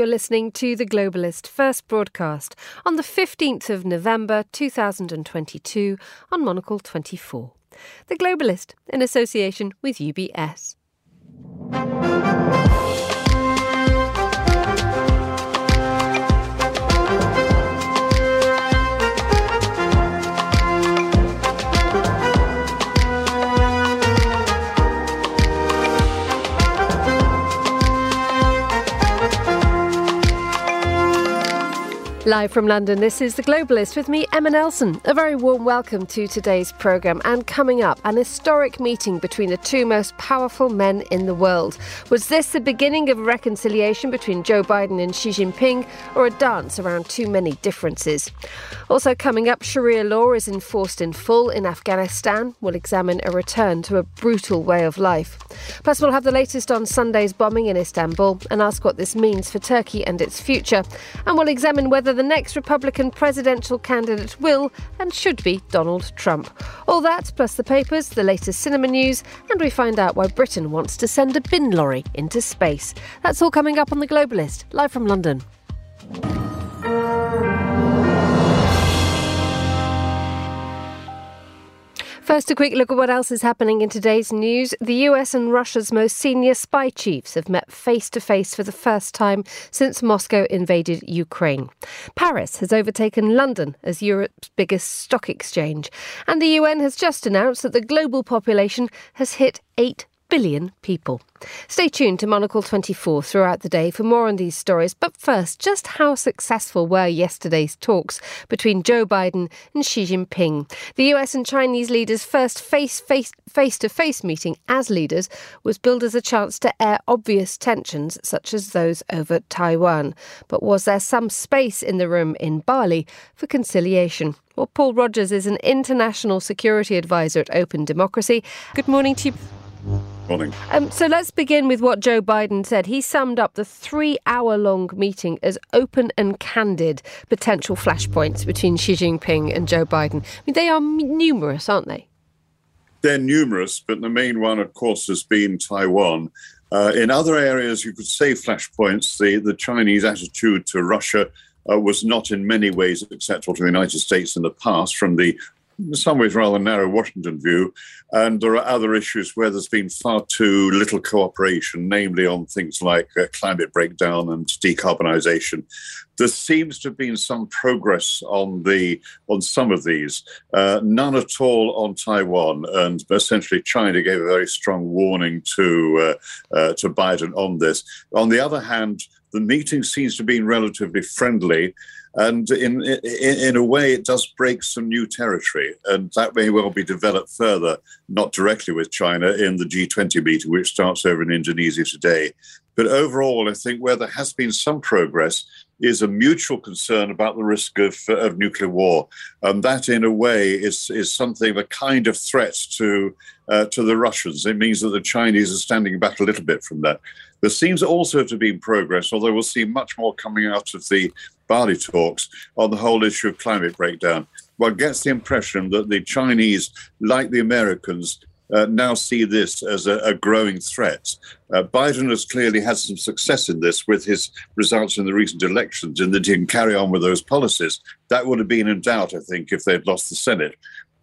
You're listening to The Globalist first broadcast on the 15th of November 2022 on Monocle 24. The Globalist in association with UBS. Live from London, this is The Globalist with me, Emma Nelson. A very warm welcome to today's programme. And coming up, an historic meeting between the two most powerful men in the world. Was this the beginning of a reconciliation between Joe Biden and Xi Jinping, or a dance around too many differences? Also coming up, Sharia law is enforced in full in Afghanistan. We'll examine a return to a brutal way of life. Plus, we'll have the latest on Sunday's bombing in Istanbul and ask what this means for Turkey and its future. And we'll examine whether the next Republican presidential candidate will and should be Donald Trump. All that, plus the papers, the latest cinema news, and we find out why Britain wants to send a bin lorry into space. That's all coming up on The Globalist, live from London. First, a quick look at what else is happening in today's news. The US and Russia's most senior spy chiefs have met face to face for the first time since Moscow invaded Ukraine. Paris has overtaken London as Europe's biggest stock exchange. And the UN has just announced that the global population has hit 8 billion people. Stay tuned to Monocle 24 throughout the day for more on these stories. But first, just how successful were yesterday's talks between Joe Biden and Xi Jinping? The US and Chinese leaders' first face to face meeting as leaders was billed as a chance to air obvious tensions, such as those over Taiwan. But was there some space in the room in Bali for conciliation? Well, Paul Rogers is an international security advisor at Open Democracy. Good morning to you. Morning. Um, so let's begin with what Joe Biden said. He summed up the three hour long meeting as open and candid potential flashpoints between Xi Jinping and Joe Biden. I mean, they are numerous, aren't they? They're numerous, but the main one, of course, has been Taiwan. Uh, in other areas, you could say flashpoints. The, the Chinese attitude to Russia uh, was not in many ways acceptable to the United States in the past, from the in some ways rather narrow Washington view. And there are other issues where there's been far too little cooperation, namely on things like uh, climate breakdown and decarbonisation. There seems to have been some progress on the on some of these, uh, none at all on Taiwan, and essentially China gave a very strong warning to uh, uh to Biden on this. On the other hand, the meeting seems to have been relatively friendly. And in, in, in a way, it does break some new territory, and that may well be developed further, not directly with China, in the G20 meeting, which starts over in Indonesia today. But overall, I think where there has been some progress is a mutual concern about the risk of, of nuclear war. And that, in a way, is, is something, a kind of threat to, uh, to the Russians. It means that the Chinese are standing back a little bit from that. There seems also to be progress, although we'll see much more coming out of the Bali talks on the whole issue of climate breakdown. One gets the impression that the Chinese, like the Americans, uh, now see this as a, a growing threat. Uh, Biden has clearly had some success in this with his results in the recent elections, and that he can carry on with those policies. That would have been in doubt, I think, if they'd lost the Senate.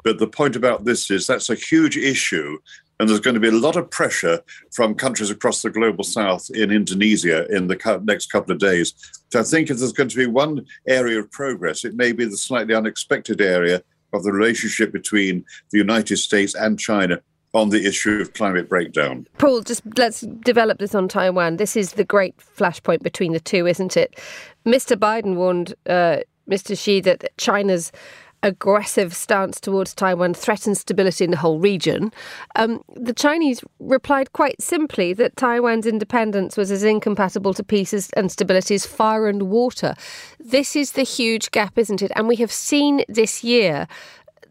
But the point about this is that's a huge issue and there's going to be a lot of pressure from countries across the global south in Indonesia in the next couple of days. So I think if there's going to be one area of progress, it may be the slightly unexpected area of the relationship between the United States and China on the issue of climate breakdown. Paul, just let's develop this on Taiwan. This is the great flashpoint between the two, isn't it? Mr. Biden warned uh, Mr. Xi that China's aggressive stance towards Taiwan threatens stability in the whole region. Um, the Chinese replied quite simply that Taiwan's independence was as incompatible to peace and stability as fire and water. This is the huge gap, isn't it? And we have seen this year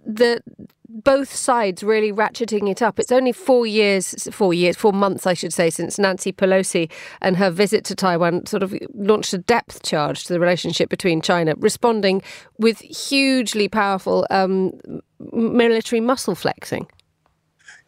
that both sides really ratcheting it up. It's only four years, four years, four months, I should say, since Nancy Pelosi and her visit to Taiwan sort of launched a depth charge to the relationship between China, responding with hugely powerful um, military muscle flexing.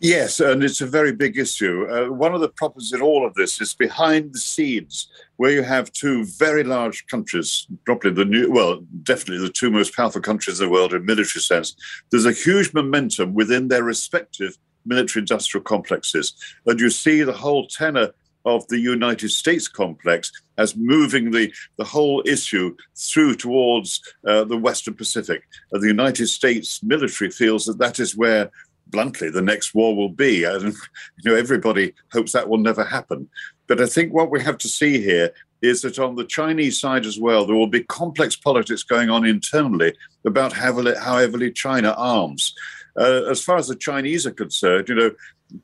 Yes, and it's a very big issue. Uh, one of the problems in all of this is behind the scenes, where you have two very large countries, probably the new, well, definitely the two most powerful countries in the world in military sense. There's a huge momentum within their respective military industrial complexes, and you see the whole tenor of the United States complex as moving the, the whole issue through towards uh, the Western Pacific. Uh, the United States military feels that that is where bluntly, the next war will be. And, you know, everybody hopes that will never happen. But I think what we have to see here is that on the Chinese side as well, there will be complex politics going on internally about heavily, how heavily China arms. Uh, as far as the Chinese are concerned, you know,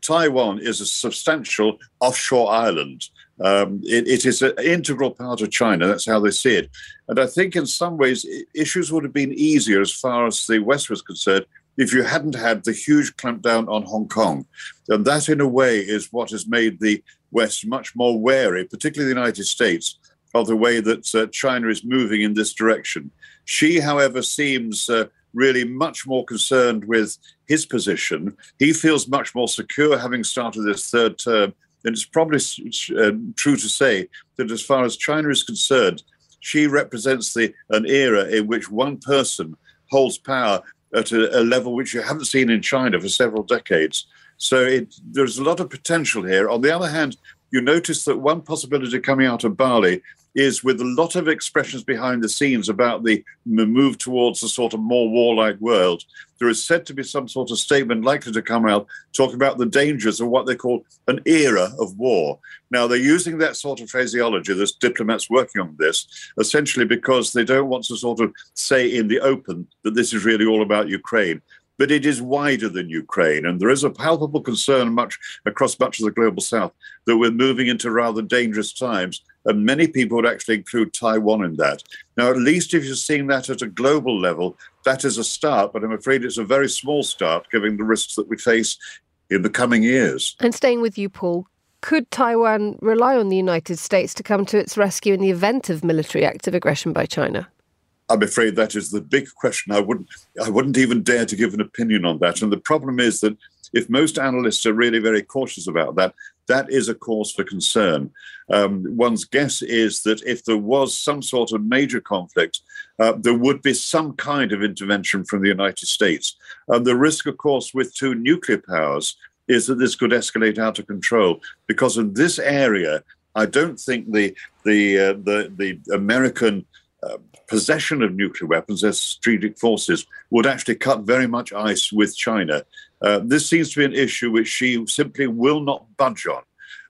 Taiwan is a substantial offshore island. Um, it, it is an integral part of China. That's how they see it. And I think in some ways, issues would have been easier as far as the West was concerned if you hadn't had the huge clampdown on Hong Kong. And that, in a way, is what has made the West much more wary, particularly the United States, of the way that uh, China is moving in this direction. Xi, however, seems uh, really much more concerned with his position. He feels much more secure having started this third term. And it's probably uh, true to say that as far as China is concerned, Xi represents the, an era in which one person holds power at a, a, level which you haven't seen in China for several decades. So it, there's a lot of potential here. On the other hand, you notice that one possibility coming out of Bali is with a lot of expressions behind the scenes about the move towards a sort of more warlike world. There is said to be some sort of statement likely to come out talking about the dangers of what they call an era of war. Now, they're using that sort of phraseology, there's diplomats working on this, essentially because they don't want to sort of say in the open that this is really all about Ukraine but it is wider than Ukraine. And there is a palpable concern much across much of the global south that we're moving into rather dangerous times. And many people would actually include Taiwan in that. Now, at least if you're seeing that at a global level, that is a start, but I'm afraid it's a very small start given the risks that we face in the coming years. And staying with you, Paul, could Taiwan rely on the United States to come to its rescue in the event of military active aggression by China? I'm afraid that is the big question. I wouldn't, I wouldn't even dare to give an opinion on that. And the problem is that if most analysts are really very cautious about that, that is a cause for concern. Um, one's guess is that if there was some sort of major conflict, uh, there would be some kind of intervention from the United States. And the risk, of course, with two nuclear powers is that this could escalate out of control because in this area, I don't think the the uh, the the American uh, possession of nuclear weapons as strategic forces would actually cut very much ice with China. Uh, this seems to be an issue which Xi simply will not budge on.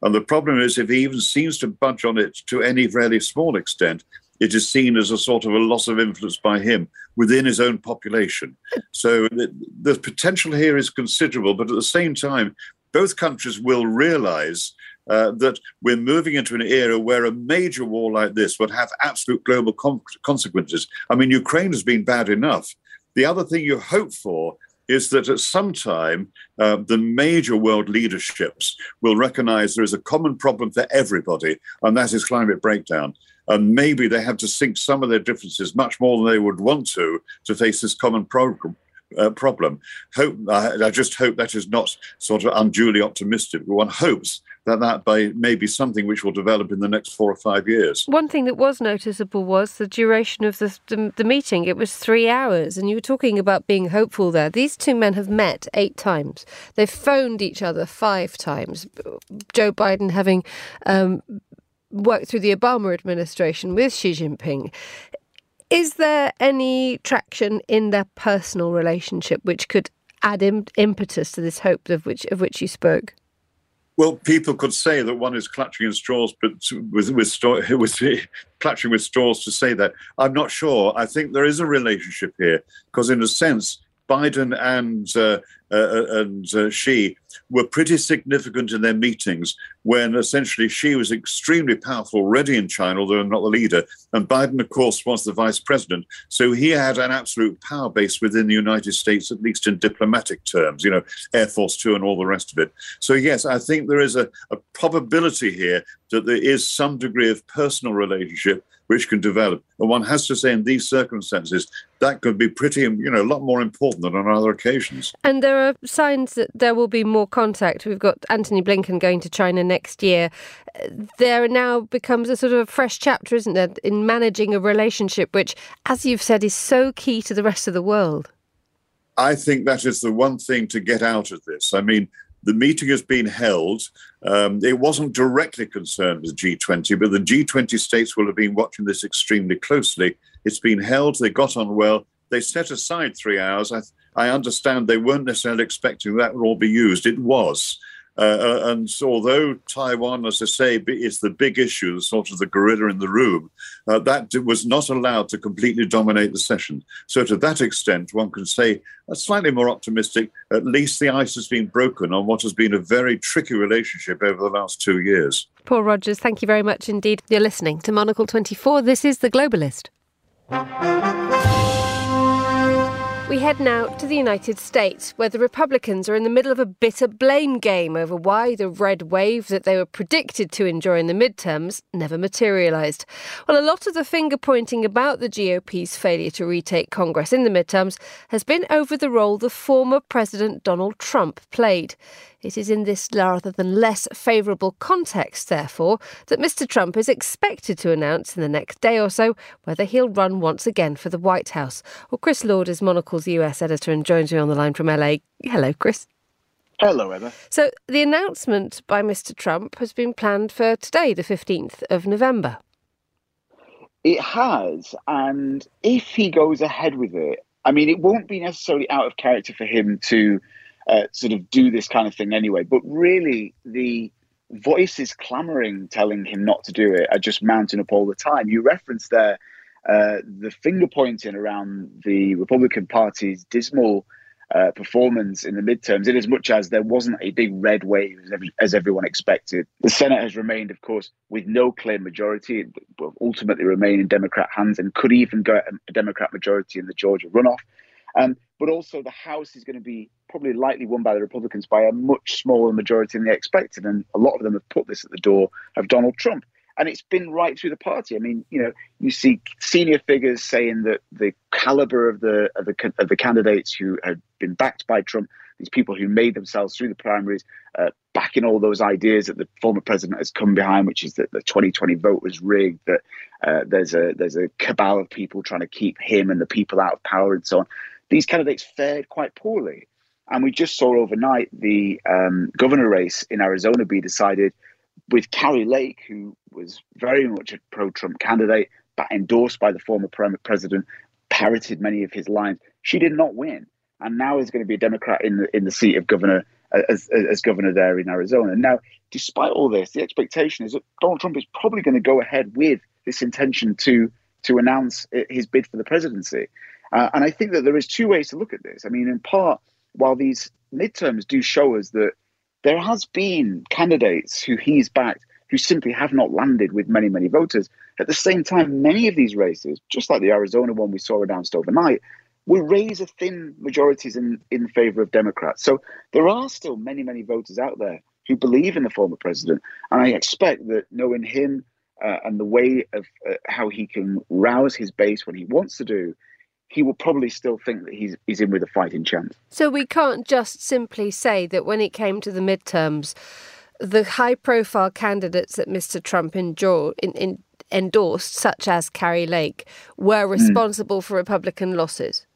And the problem is, if he even seems to budge on it to any fairly small extent, it is seen as a sort of a loss of influence by him within his own population. So the, the potential here is considerable, but at the same time, both countries will realize uh, that we're moving into an era where a major war like this would have absolute global com- consequences. I mean, Ukraine has been bad enough. The other thing you hope for is that at some time uh, the major world leaderships will recognize there is a common problem for everybody, and that is climate breakdown. And maybe they have to sink some of their differences much more than they would want to to face this common program uh, problem. Hope I, I, just hope that is not sort of unduly optimistic. One hopes that that by, may be something which will develop in the next four or five years. One thing that was noticeable was the duration of the, the, the meeting. It was three hours, and you were talking about being hopeful there. These two men have met eight times. They've phoned each other five times. Joe Biden having um, worked through the Obama administration with Xi Jinping. Is there any traction in their personal relationship which could add Im- impetus to this hope of which of which you spoke? Well, people could say that one is clutching at straws, but with with, with clutching with straws to say that. I'm not sure. I think there is a relationship here because, in a sense, Biden and uh, uh, and uh, Xi were pretty significant in their meetings when essentially Xi was extremely powerful already in China, although not the leader. And Biden, of course, was the vice president. So he had an absolute power base within the United States, at least in diplomatic terms, you know, Air Force Two and all the rest of it. So, yes, I think there is a, a probability here that there is some degree of personal relationship which can develop. And one has to say, in these circumstances, that could be pretty, you know, a lot more important than on other occasions. And there are signs that there will be more contact. We've got Antony Blinken going to China next year. There now becomes a sort of a fresh chapter, isn't there, in managing a relationship which, as you've said, is so key to the rest of the world. I think that is the one thing to get out of this. I mean, the meeting has been held. Um, it wasn't directly concerned with G20, but the G20 states will have been watching this extremely closely. It's been held. They got on well. They set aside three hours. I, I understand they weren't necessarily expecting that would all be used. It was. Uh, uh, and so although Taiwan, as I say, is the big issue, sort of the gorilla in the room, uh, that was not allowed to completely dominate the session. So to that extent, one can say, uh, slightly more optimistic, at least the ice has been broken on what has been a very tricky relationship over the last two years. Paul Rogers, thank you very much indeed. You're listening to Monocle 24. This is The Globalist. We head now to the United States, where the Republicans are in the middle of a bitter blame game over why the red wave that they were predicted to enjoy in the midterms never materialised. Well, a lot of the finger pointing about the GOP's failure to retake Congress in the midterms has been over the role the former President Donald Trump played. It is in this rather than less favourable context, therefore, that Mr. Trump is expected to announce in the next day or so whether he'll run once again for the White House. Well, Chris Lord is Monocle's US editor and joins me on the line from LA. Hello, Chris. Hello, Emma. So, the announcement by Mr. Trump has been planned for today, the 15th of November. It has. And if he goes ahead with it, I mean, it won't be necessarily out of character for him to uh, sort of do this kind of thing anyway. But really, the voices clamoring, telling him not to do it, are just mounting up all the time. You referenced there uh, the finger pointing around the Republican Party's dismal uh, performance in the midterms, in as much as there wasn't a big red wave as, every, as, everyone expected. The Senate has remained, of course, with no clear majority, it will ultimately remain in Democrat hands and could even get a Democrat majority in the Georgia runoff. Um, but also, the House is going to be probably likely won by the Republicans by a much smaller majority than they expected. And a lot of them have put this at the door of Donald Trump. And it's been right through the party. I mean, you know, you see senior figures saying that the caliber of the of the of the candidates who have been backed by Trump, these people who made themselves through the primaries, uh, backing all those ideas that the former president has come behind, which is that the 2020 vote was rigged, that uh, there's a there's a cabal of people trying to keep him and the people out of power, and so on these candidates fared quite poorly. And we just saw overnight the um, governor race in Arizona be decided with Kari Lake, who was very much a pro Trump candidate, but endorsed by the former president, parroted many of his lines. She did not win. And now is going to be a Democrat in the, in the seat of governor as, as governor there in Arizona. Now, despite all this, the expectation is that Donald Trump is probably going to go ahead with this intention to to announce his bid for the presidency. Uh, and I think that there is two ways to look at this. I mean, in part, while these midterms do show us that there has been candidates who he's backed who simply have not landed with many, many voters. At the same time, many of these races, just like the Arizona one we saw announced overnight, will raise a thin majorities in, in favor of Democrats. So there are still many, many voters out there who believe in the former president. And I expect that knowing him uh, and the way of uh, how he can rouse his base when he wants to do, he will probably still think that he's, he's in with a fighting chance. So we can't just simply say that when it came to the midterms, the high profile candidates that Mr. Trump in, in, endorsed, such as Kari Lake, were hmm. responsible mm. for Republican losses?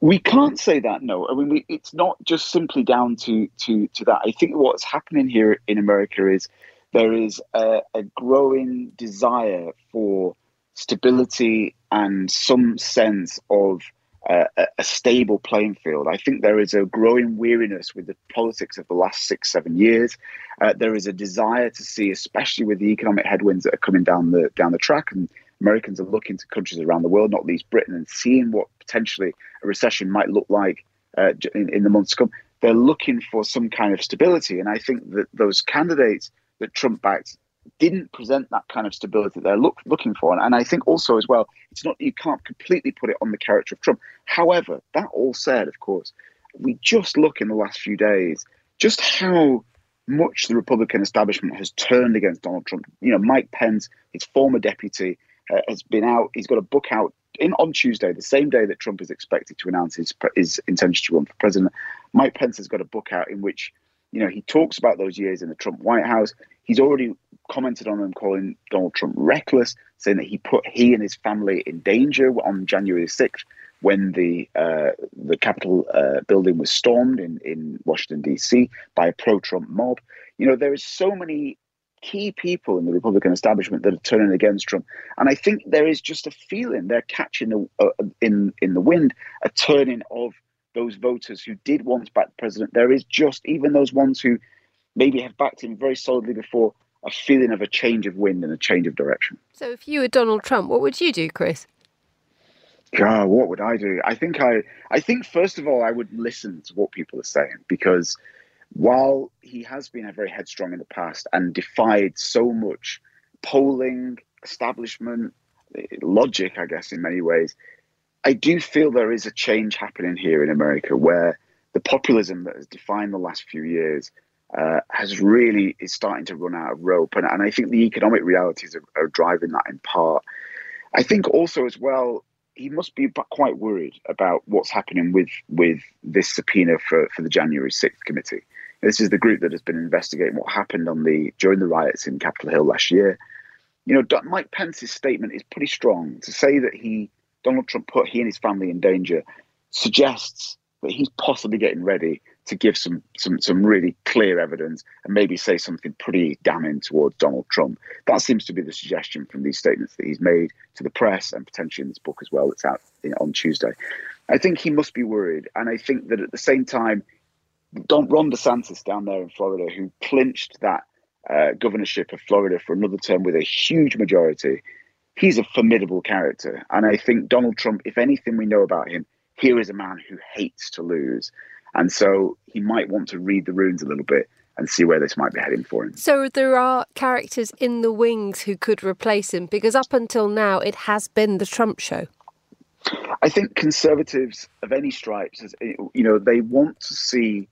We can't say that. No, I mean we, it's not just simply down to to to that. I think what's happening here in America is there is a, a growing desire for stability and some sense of uh, a stable playing field. I think there is a growing weariness with the politics of the last six, seven years. Uh, there is a desire to see, especially with the economic headwinds that are coming down the down the track, and Americans are looking to countries around the world, not least Britain, and seeing what potentially a recession might look like uh, in, in, the months to come. they're looking for some kind of stability. And I think that those candidates that Trump backed didn't present that kind of stability they're look, looking for. And, and I think also as well, it's not you can't completely put it on the character of Trump. However, that all said, of course, we just look in the last few days just how much the Republican establishment has turned against Donald Trump. You know, Mike Pence, his former deputy, uh, has been out. He's got a book out in on Tuesday, the same day that Trump is expected to announce his his intention to run for president. Mike Pence has got a book out in which you know he talks about those years in the Trump White House. He's already commented on them, calling Donald Trump reckless, saying that he put he and his family in danger on January sixth when the uh, the Capitol uh, building was stormed in in Washington D.C. by a pro-Trump mob. You know there is so many key people in the Republican establishment that are turning against Trump, and I think there is just a feeling they're catching the, uh, in in the wind a turning of those voters who did want to back the president. There is just even those ones who maybe have backed him very solidly before a feeling of a change of wind and a change of direction. So, if you were Donald Trump, what would you do, Chris? God, what would I do? I think I, I think first of all, I would listen to what people are saying because while he has been a very headstrong in the past and defied so much polling, establishment, logic, I guess, in many ways, I do feel there is a change happening here in America where the populism that has defined the last few years uh, has really is starting to run out of rope, and, and I think the economic realities are, are driving that in part. I think also as well he must be quite worried about what's happening with with this subpoena for, for the January 6th committee. This is the group that has been investigating what happened on the during the riots in Capitol Hill last year. You know, Mike Pence's statement is pretty strong. To say that he Donald Trump put he and his family in danger suggests that he's possibly getting ready to give some some some really clear evidence and maybe say something pretty damning towards Donald Trump. That seems to be the suggestion from these statements that he's made to the press and potentially in this book as well that's out on Tuesday. I think he must be worried, and I think that at the same time, Don, Ron DeSantis down there in Florida, who clinched that uh, governorship of Florida for another term with a huge majority, he's a formidable character, and I think Donald Trump, if anything we know about him, here is a man who hates to lose. And so he might want to read the runes a little bit and see where this might be heading for him. So there are characters in the wings who could replace him because up until now it has been the Trump show. I think conservatives of any stripes, you know, they want to see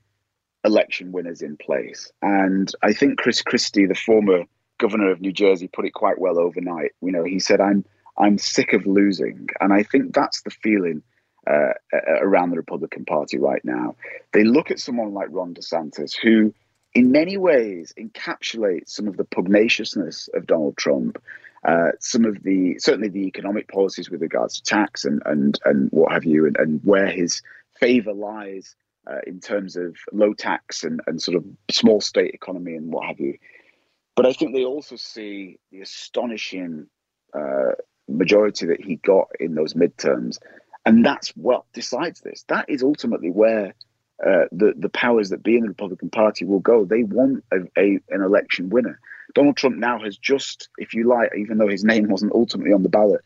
election winners in place. And I think Chris Christie, the former governor of New Jersey, put it quite well overnight. You know, he said, I'm I'm sick of losing. And I think that's the feeling uh, around the Republican Party right now. They look at someone like Ron DeSantis, who in many ways encapsulates some of the pugnaciousness of Donald Trump, uh, some of the certainly the economic policies with regards to tax and and and what have you, and, and where his favor lies uh, in terms of low tax and, and sort of small state economy and what have you. But I think they also see the astonishing uh, majority that he got in those midterms and that's what decides this. That is ultimately where uh, the the powers that be in the Republican Party will go. They want a, a, an election winner. Donald Trump now has just, if you like, even though his name wasn't ultimately on the ballot,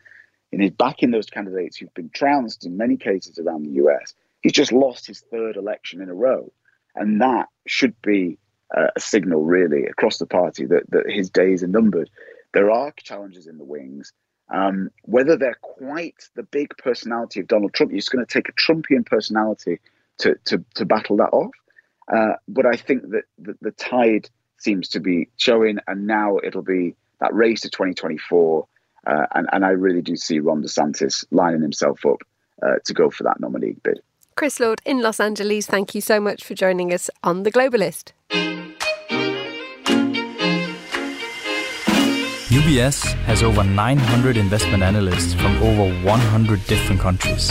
in his backing those candidates who've been trounced in many cases around the U.S. He's just lost his third election in a row, and that should be uh, a signal, really, across the party that that his days are numbered. There are challenges in the wings. Um, whether they're quite the big personality of Donald Trump, it's going to take a Trumpian personality to, to, to battle that off. Uh, but I think that the, the, tide seems to be showing, and now it'll be that race to 2024. Uh, and, and I really do see Ron DeSantis lining himself up uh, to go for that nominee bid. Chris Lord in Los Angeles, thank you so much for joining us on The Globalist. UBS has over 900 investment analysts from over 100 different countries.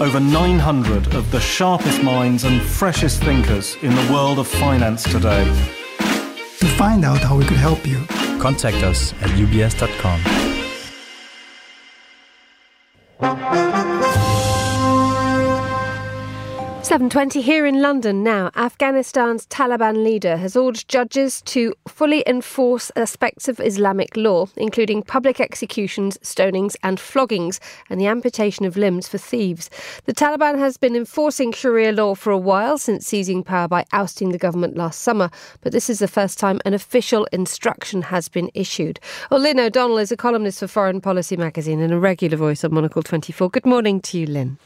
Over 900 of the sharpest minds and freshest thinkers in the world of finance today. To find out how we could help you, contact us at ubs.com. 7.20 here in London now. Afghanistan's Taliban leader has ordered judges to fully enforce aspects of Islamic law, including public executions, stonings and floggings, and the amputation of limbs for thieves. The Taliban has been enforcing Sharia law for a while since seizing power by ousting the government last summer, but this is the first time an official instruction has been issued. Well, Lynn O'Donnell is a columnist for Foreign Policy magazine and a regular voice on Monocle 24. Good morning to you, Lynn.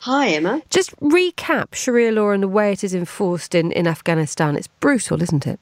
Hi, Emma. Just recap Sharia law and the way it is enforced in, in Afghanistan. It's brutal, isn't it?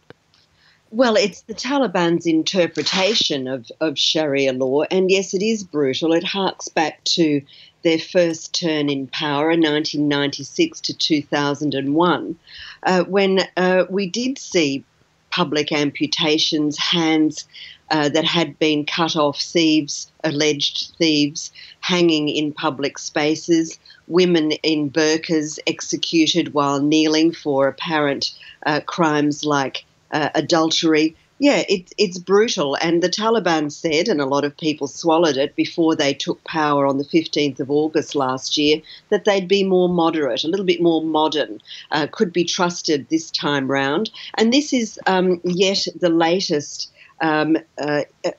Well, it's the Taliban's interpretation of, of Sharia law, and yes, it is brutal. It harks back to their first turn in power in 1996 to 2001, uh, when uh, we did see public amputations, hands uh, that had been cut off, thieves, alleged thieves, hanging in public spaces, women in burqas executed while kneeling for apparent uh, crimes like uh, adultery. Yeah, it, it's brutal. And the Taliban said, and a lot of people swallowed it before they took power on the 15th of August last year, that they'd be more moderate, a little bit more modern, uh, could be trusted this time round. And this is um, yet the latest um, uh, uh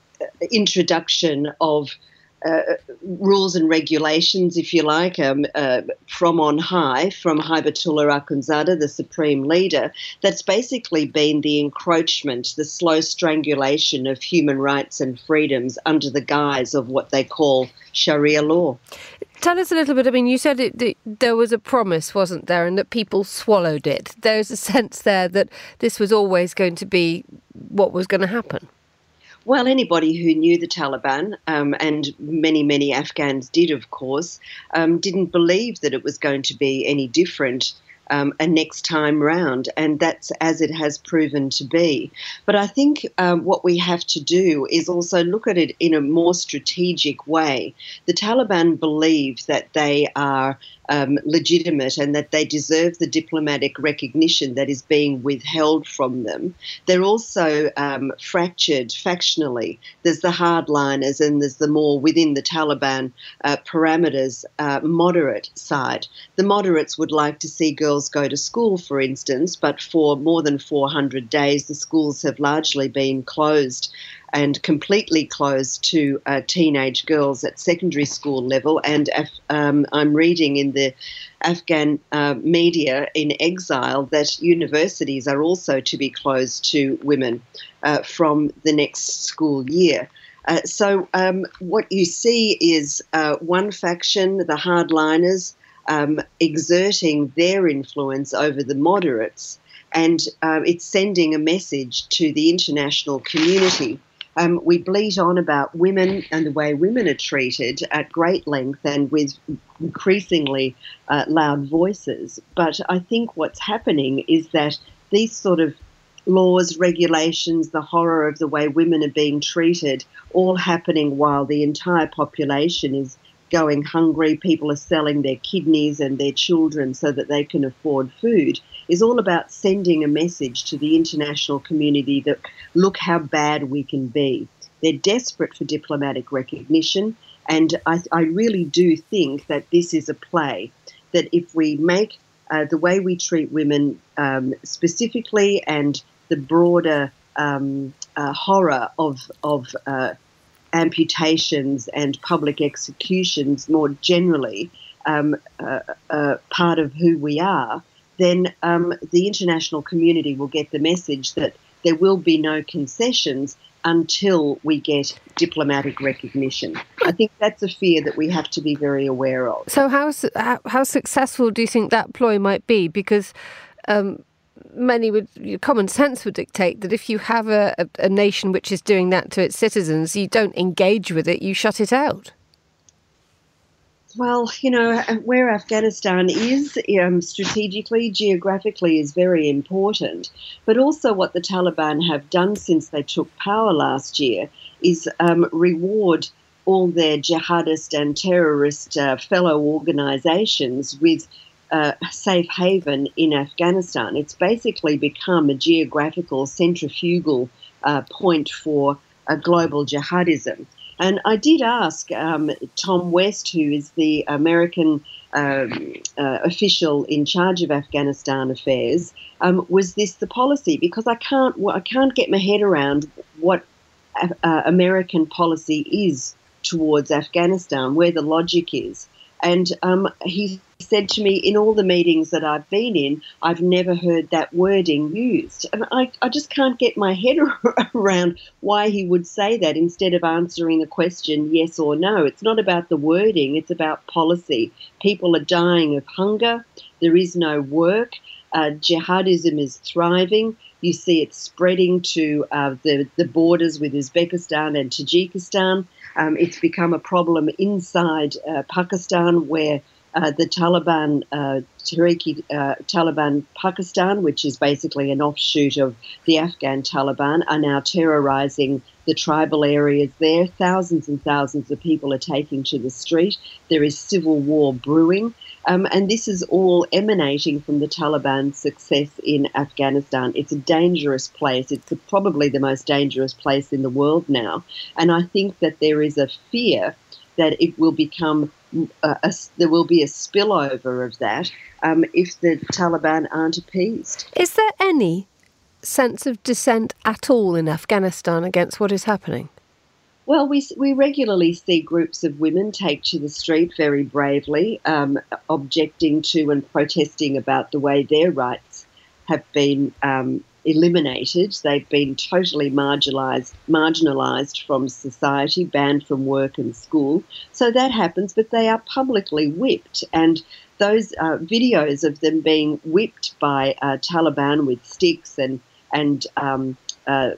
introduction of uh, rules and regulations, if you like, um, uh, from on high, from Hibatullah Akhundzada, the supreme leader, that's basically been the encroachment, the slow strangulation of human rights and freedoms under the guise of what they call Sharia law. Tell us a little bit. I mean, you said it, there was a promise, wasn't there, and that people swallowed it. There's a sense there that this was always going to be what was going to happen. Well, anybody who knew the Taliban, um, and many, many Afghans did, of course, um, didn't believe that it was going to be any different um, a next time round, and that's as it has proven to be. But I think um, what we have to do is also look at it in a more strategic way. The Taliban believe that they are um, legitimate and that they deserve the diplomatic recognition that is being withheld from them. They're also um, fractured factionally. There's the hardliners and there's the more within the Taliban uh, parameters uh, moderate side. The moderates would like to see girls go to school, for instance, but for more than 400 days, the schools have largely been closed and completely closed to uh, teenage girls at secondary school level. And um, I'm reading in the Afghan uh, media in exile that universities are also to be closed to women uh, from the next school year. Uh, so, um, what you see is uh, one faction, the hardliners, um, exerting their influence over the moderates, and uh, it's sending a message to the international community um, we bleat on about women and the way women are treated at great length and with increasingly uh, loud voices. But I think what's happening is that these sort of laws, regulations, the horror of the way women are being treated, all happening while the entire population is going hungry, people are selling their kidneys and their children so that they can afford food, is all about sending a message to the international community that look how bad we can be. They're desperate for diplomatic recognition, and I, I really do think that this is a play that if we make uh, the way we treat women um, specifically and the broader um, uh, horror of, of uh, amputations and public executions more generally um, uh, uh, part of who we are, then um, the international community will get the message that there will be no concessions until we get diplomatic recognition. I think that's a fear that we have to be very aware of. So, how how, successful do you think that ploy might be? Because um, many would common sense would dictate that if you have a, a, a nation which is doing that to its citizens, you don't engage with it, you shut it out. Well, you know, where Afghanistan is um, strategically, geographically, is very important. But also, what the Taliban have done since they took power last year is um, reward all their jihadist and terrorist uh, fellow organizations with uh, safe haven in Afghanistan. It's basically become a geographical centrifugal uh, point for a global jihadism. And I did ask um, Tom West, who is the American um, uh, official in charge of Afghanistan affairs, um, was this the policy? Because I can't, I can't get my head around what uh, American policy is towards Afghanistan, where the logic is. And um, he said to me, in all the meetings that I've been in, I've never heard that wording used. And I, I just can't get my head around why he would say that instead of answering the question yes or no. It's not about the wording, it's about policy. People are dying of hunger, there is no work, uh, jihadism is thriving. You see it spreading to uh, the, the borders with Uzbekistan and Tajikistan. Um, it's become a problem inside uh, Pakistan where uh, the Taliban, uh, Tehrik uh, Taliban Pakistan, which is basically an offshoot of the Afghan Taliban, are now terrorizing the tribal areas there. Thousands and thousands of people are taking to the street. There is civil war brewing. Um, and this is all emanating from the Taliban's success in Afghanistan. It's a dangerous place. It's probably the most dangerous place in the world now. And I think that there is a fear that it will become a, a, there will be a spillover of that um, if the Taliban aren't appeased. Is there any sense of dissent at all in Afghanistan against what is happening? Well, we, we regularly see groups of women take to the street very bravely, um, objecting to and protesting about the way their rights have been um, eliminated. They've been totally marginalised, marginalised from society, banned from work and school. So that happens, but they are publicly whipped. And those uh, videos of them being whipped by uh, Taliban with sticks and and um, uh,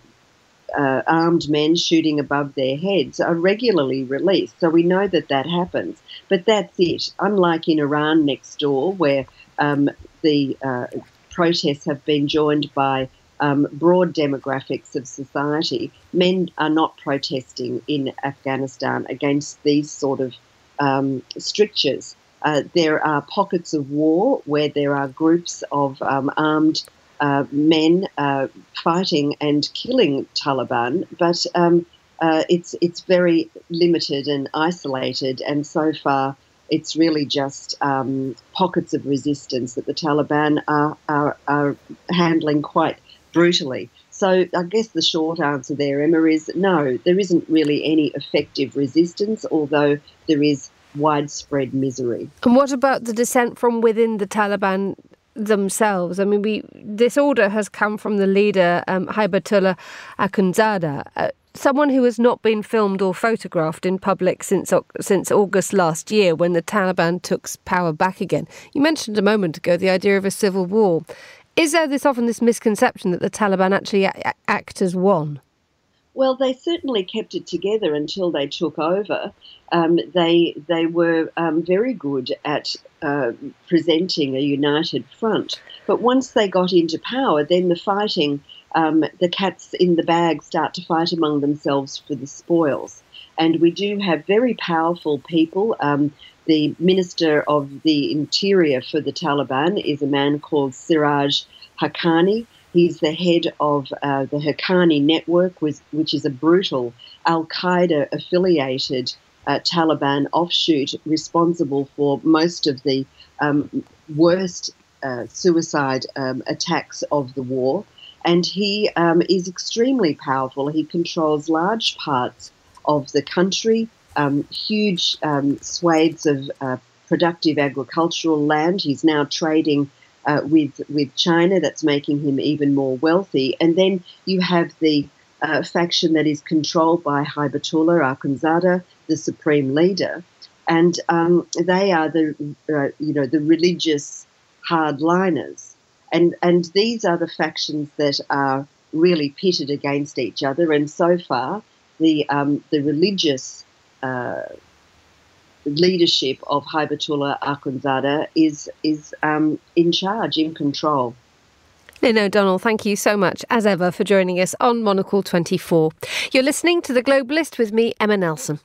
uh, armed men shooting above their heads are regularly released. So we know that that happens. But that's it. Unlike in Iran next door, where um, the uh, protests have been joined by um, broad demographics of society, men are not protesting in Afghanistan against these sort of um, strictures. Uh, there are pockets of war where there are groups of um, armed uh, men uh, fighting and killing Taliban, but um, uh, it's it's very limited and isolated, and so far it's really just um, pockets of resistance that the Taliban are, are, are handling quite brutally. So I guess the short answer there, Emma, is no, there isn't really any effective resistance, although there is widespread misery. And what about the dissent from within the Taliban themselves? I mean, we this order has come from the leader um, Haibatullah Akhundzada. Uh, someone who has not been filmed or photographed in public since since August last year when the Taliban took power back again. You mentioned a moment ago the idea of a civil war. Is there this often this misconception that the Taliban actually a- act as one? Well, they certainly kept it together until they took over. Um, they they were um, very good at uh, presenting a united front, but once they got into power, then the fighting, um, the cats in the bag start to fight among themselves for the spoils. And we do have very powerful people. Um, the Minister of the Interior for the Taliban is a man called Siraj Haqqani. He's the head of uh, the Haqqani network, which is a brutal Al Qaeda affiliated uh, Taliban offshoot responsible for most of the um, worst uh, suicide um, attacks of the war. And he um, is extremely powerful. He controls large parts of the country um, huge um, swathes of uh, productive agricultural land. He's now trading uh, with with China. That's making him even more wealthy. And then you have the uh, faction that is controlled by Haibatullah Akhundzada, the supreme leader, and um, they are the uh, you know the religious hardliners, and and these are the factions that are really pitted against each other. And so far, the um, the religious uh, leadership of Haibatullah Akhundzada is is um, in charge, in control. Lynn O'Donnell, thank you so much, as ever, for joining us on Monocle 24. You're listening to The Globalist with me, Emma Nelson.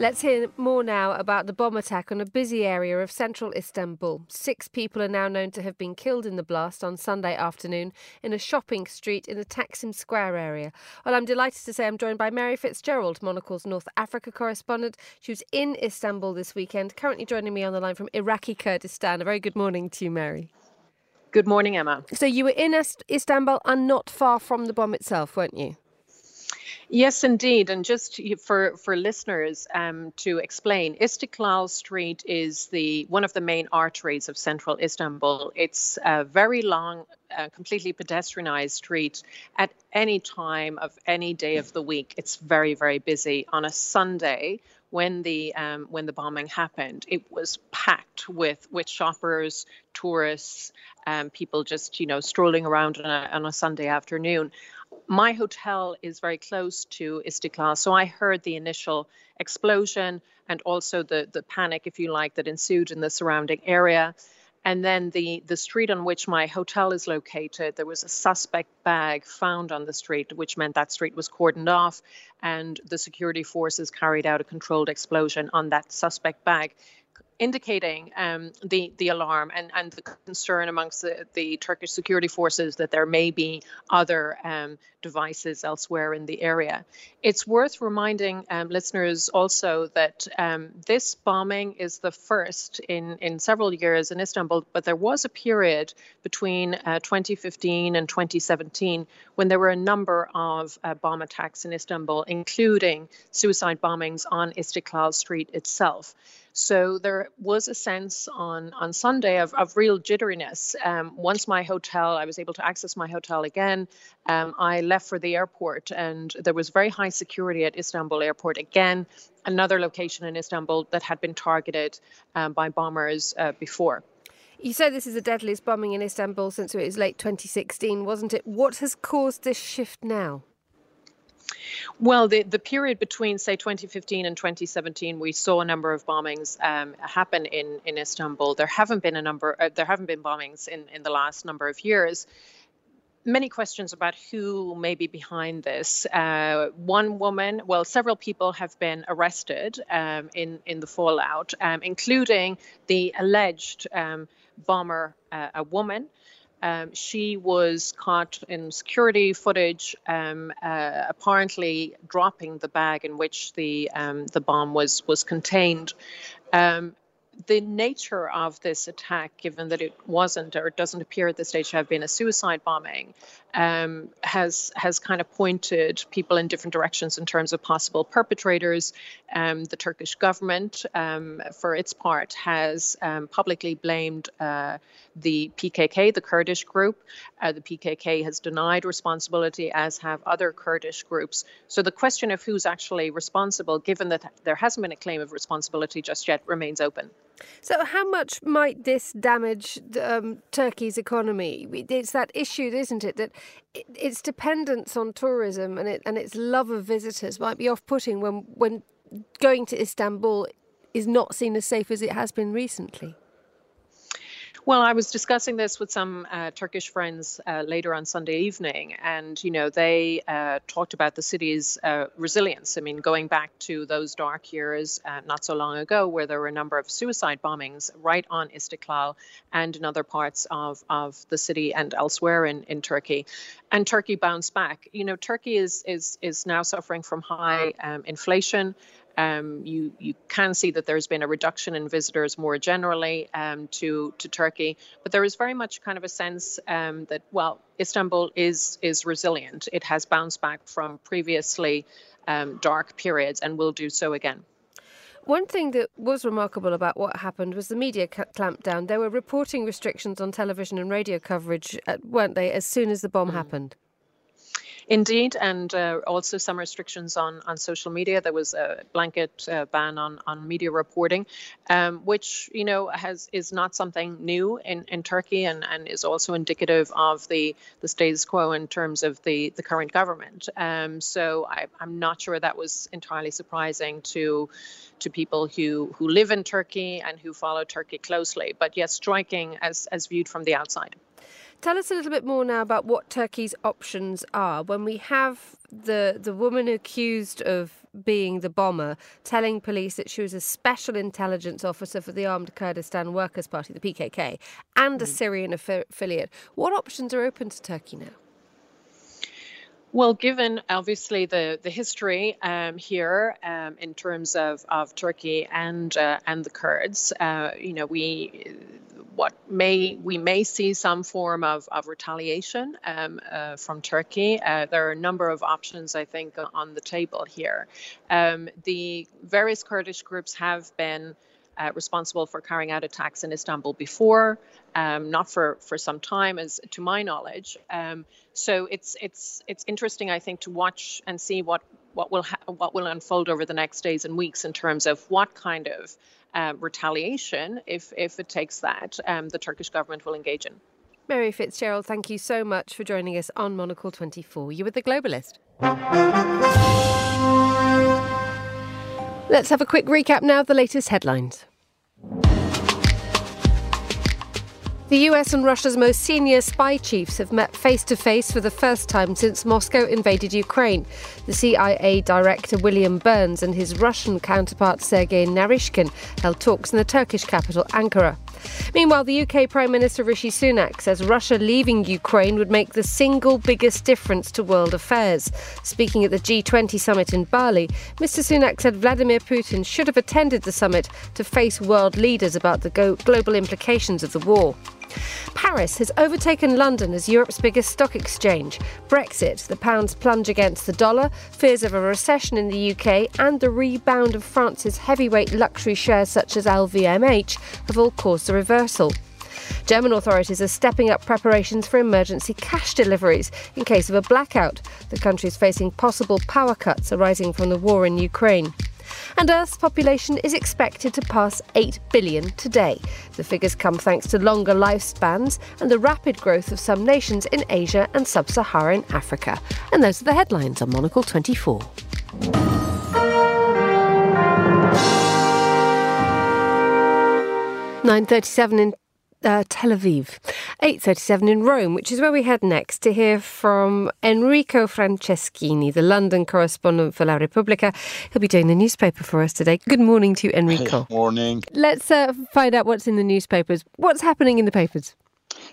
Let's hear more now about the bomb attack on a busy area of central Istanbul. Six people are now known to have been killed in the blast on Sunday afternoon in a shopping street in the Taksim Square area. Well, I'm delighted to say I'm joined by Mary Fitzgerald, Monocle's North Africa correspondent. She was in Istanbul this weekend, currently joining me on the line from Iraqi Kurdistan. A very good morning to you, Mary. Good morning, Emma. So you were in Istanbul and not far from the bomb itself, weren't you? Yes, indeed. And just for for listeners um, to explain, Istiklal Street is the one of the main arteries of central Istanbul. It's a very long, uh, completely pedestrianized street. At any time of any day of the week, it's very very busy. On a Sunday, when the um, when the bombing happened, it was packed with with shoppers, tourists, um, people just you know strolling around on a, on a Sunday afternoon my hotel is very close to Istiklal, so I heard the initial explosion and also the the panic, if you like, that ensued in the surrounding area. And then the the street on which my hotel is located, there was a suspect bag found on the street, which meant that street was cordoned off, and the security forces carried out a controlled explosion on that suspect bag indicating um, the the alarm and, and the concern amongst the, the Turkish security forces that there may be other um, devices elsewhere in the area. It's worth reminding um, listeners also that um, this bombing is the first in in several years in Istanbul, but there was a period between uh, 2015 and 2017 when there were a number of uh, bomb attacks in Istanbul, including suicide bombings on Istiklal Street itself. So there was a sense on on Sunday of, of real jitteriness. Um, once my hotel, I was able to access my hotel again. Um, I left for the airport, and there was very high security at Istanbul Airport again. Another location in Istanbul that had been targeted um, by bombers uh, before. You say this is the deadliest bombing in Istanbul since it was late 2016, wasn't it? What has caused this shift now? Well, the, the period between, say, 2015 and 2017, we saw a number of bombings um, happen in, in Istanbul. There haven't been a number, uh, there haven't been bombings in, in the last number of years. Many questions about who may be behind this. Uh, one woman, well, several people have been arrested um, in in the fallout, um, including the alleged um, bomber, uh, a woman um, she was caught in security footage, um, uh, apparently dropping the bag in which the um, the bomb was was contained. Um, the nature of this attack, given that it wasn't or it doesn't appear at this stage to have been a suicide bombing, um, has has kind of pointed people in different directions in terms of possible perpetrators. Um, the Turkish government, um, for its part, has um, publicly blamed uh, the PKK, the Kurdish group. Uh, the PKK has denied responsibility, as have other Kurdish groups. So the question of who's actually responsible, given that there hasn't been a claim of responsibility just yet, remains open. So, how much might this damage um, Turkey's economy? It's that issue, isn't it? That its dependence on tourism and it, and its love of visitors might be off-putting when when going to Istanbul is not seen as safe as it has been recently. Well, I was discussing this with some uh, Turkish friends uh, later on Sunday evening, and you know they uh, talked about the city's uh, resilience. I mean, going back to those dark years uh, not so long ago, where there were a number of suicide bombings right on Istiklal and in other parts of, of the city and elsewhere in, in Turkey, and Turkey bounced back. You know, Turkey is is is now suffering from high um, inflation. Um, you you can see that there's been a reduction in visitors more generally um, to to Turkey, but there is very much kind of a sense um, that well, Istanbul is is resilient. It has bounced back from previously um, dark periods and will do so again. One thing that was remarkable about what happened was the media clampdown. There were reporting restrictions on television and radio coverage, uh, weren't they, as soon as the bomb mm. happened? Indeed, and uh, also some restrictions on, on social media. There was a blanket uh, ban on, on media reporting, um, which you know has is not something new in, in Turkey, and, and is also indicative of the, the status quo in terms of the, the current government. Um, so I, I'm not sure that was entirely surprising to to people who who live in Turkey and who follow Turkey closely. But yes, striking as as viewed from the outside. Tell us a little bit more now about what Turkey's options are when we have the the woman accused of being the bomber telling police that she was a special intelligence officer for the Armed Kurdistan Workers Party, the PKK, and a mm. Syrian affiliate. What options are open to Turkey now? Well, given obviously the the history um, here um, in terms of, of Turkey and uh, and the Kurds, uh, you know, we what may we may see some form of, of retaliation um, uh, from Turkey. Uh, there are a number of options, I think, on the table here. Um, the various Kurdish groups have been uh, responsible for carrying out attacks in Istanbul before, um, not for, for some time, as to my knowledge. Um, so it's it's it's interesting, I think, to watch and see what what will ha- what will unfold over the next days and weeks in terms of what kind of uh, retaliation, if if it takes that, um, the Turkish government will engage in. Mary Fitzgerald, thank you so much for joining us on Monocle 24. You were the Globalist. Let's have a quick recap now of the latest headlines. The US and Russia's most senior spy chiefs have met face to face for the first time since Moscow invaded Ukraine. The CIA director William Burns and his Russian counterpart Sergei Naryshkin held talks in the Turkish capital Ankara. Meanwhile, the UK Prime Minister Rishi Sunak says Russia leaving Ukraine would make the single biggest difference to world affairs. Speaking at the G20 summit in Bali, Mr. Sunak said Vladimir Putin should have attended the summit to face world leaders about the global implications of the war. Paris has overtaken London as Europe's biggest stock exchange. Brexit, the pound's plunge against the dollar, fears of a recession in the UK, and the rebound of France's heavyweight luxury shares such as LVMH have all caused the reversal. German authorities are stepping up preparations for emergency cash deliveries in case of a blackout. The country is facing possible power cuts arising from the war in Ukraine and Earth's population is expected to pass 8 billion today. The figures come thanks to longer lifespans and the rapid growth of some nations in Asia and sub Saharan Africa. And those are the headlines on Monocle 24. Nine thirty-seven in uh, Tel Aviv. 8.37 in Rome, which is where we head next to hear from Enrico Franceschini, the London correspondent for La Repubblica. He'll be doing the newspaper for us today. Good morning to you, Enrico. Hey, morning. Let's uh, find out what's in the newspapers. What's happening in the papers?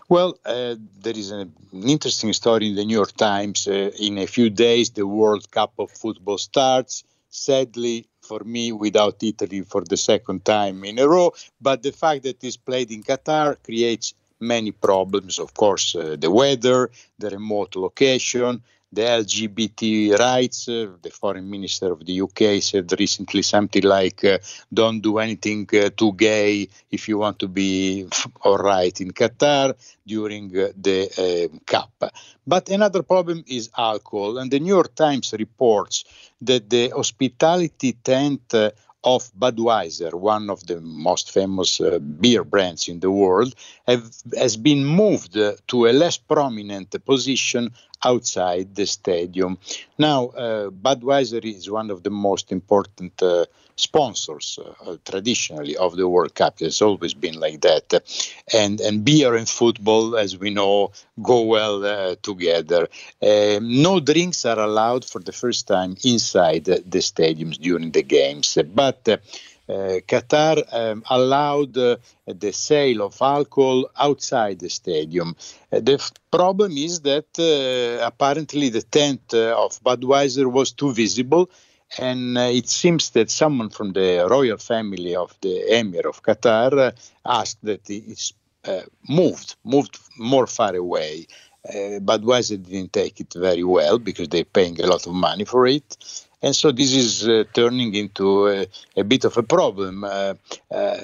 Well, uh, there is an interesting story in the New York Times. Uh, in a few days, the World Cup of football starts. Sadly, for me without Italy for the second time in a row. But the fact that it's played in Qatar creates many problems. Of course, uh, the weather, the remote location, the LGBT rights. Uh, the foreign minister of the UK said recently something like, uh, "Don't do anything uh, too gay if you want to be all right in Qatar during uh, the uh, Cup." But another problem is alcohol, and the New York Times reports that the hospitality tent uh, of Budweiser, one of the most famous uh, beer brands in the world, have, has been moved uh, to a less prominent position outside the stadium. Now, uh, Budweiser is one of the most important uh, sponsors uh, traditionally of the World Cup. It's always been like that. And, and beer and football, as we know, go well uh, together. Um, no drinks are allowed for the first time inside the stadiums during the games. But uh, Qatar um, allowed uh, the sale of alcohol outside the stadium. Uh, the f- problem is that apparently the tent of Budweiser was too visible. And it seems that someone from the royal family of the Emir of Qatar asked that it's moved, moved more far away. Budweiser didn't take it very well because they're paying a lot of money for it. And so this is uh, turning into a, a, bit of a problem. Uh, uh,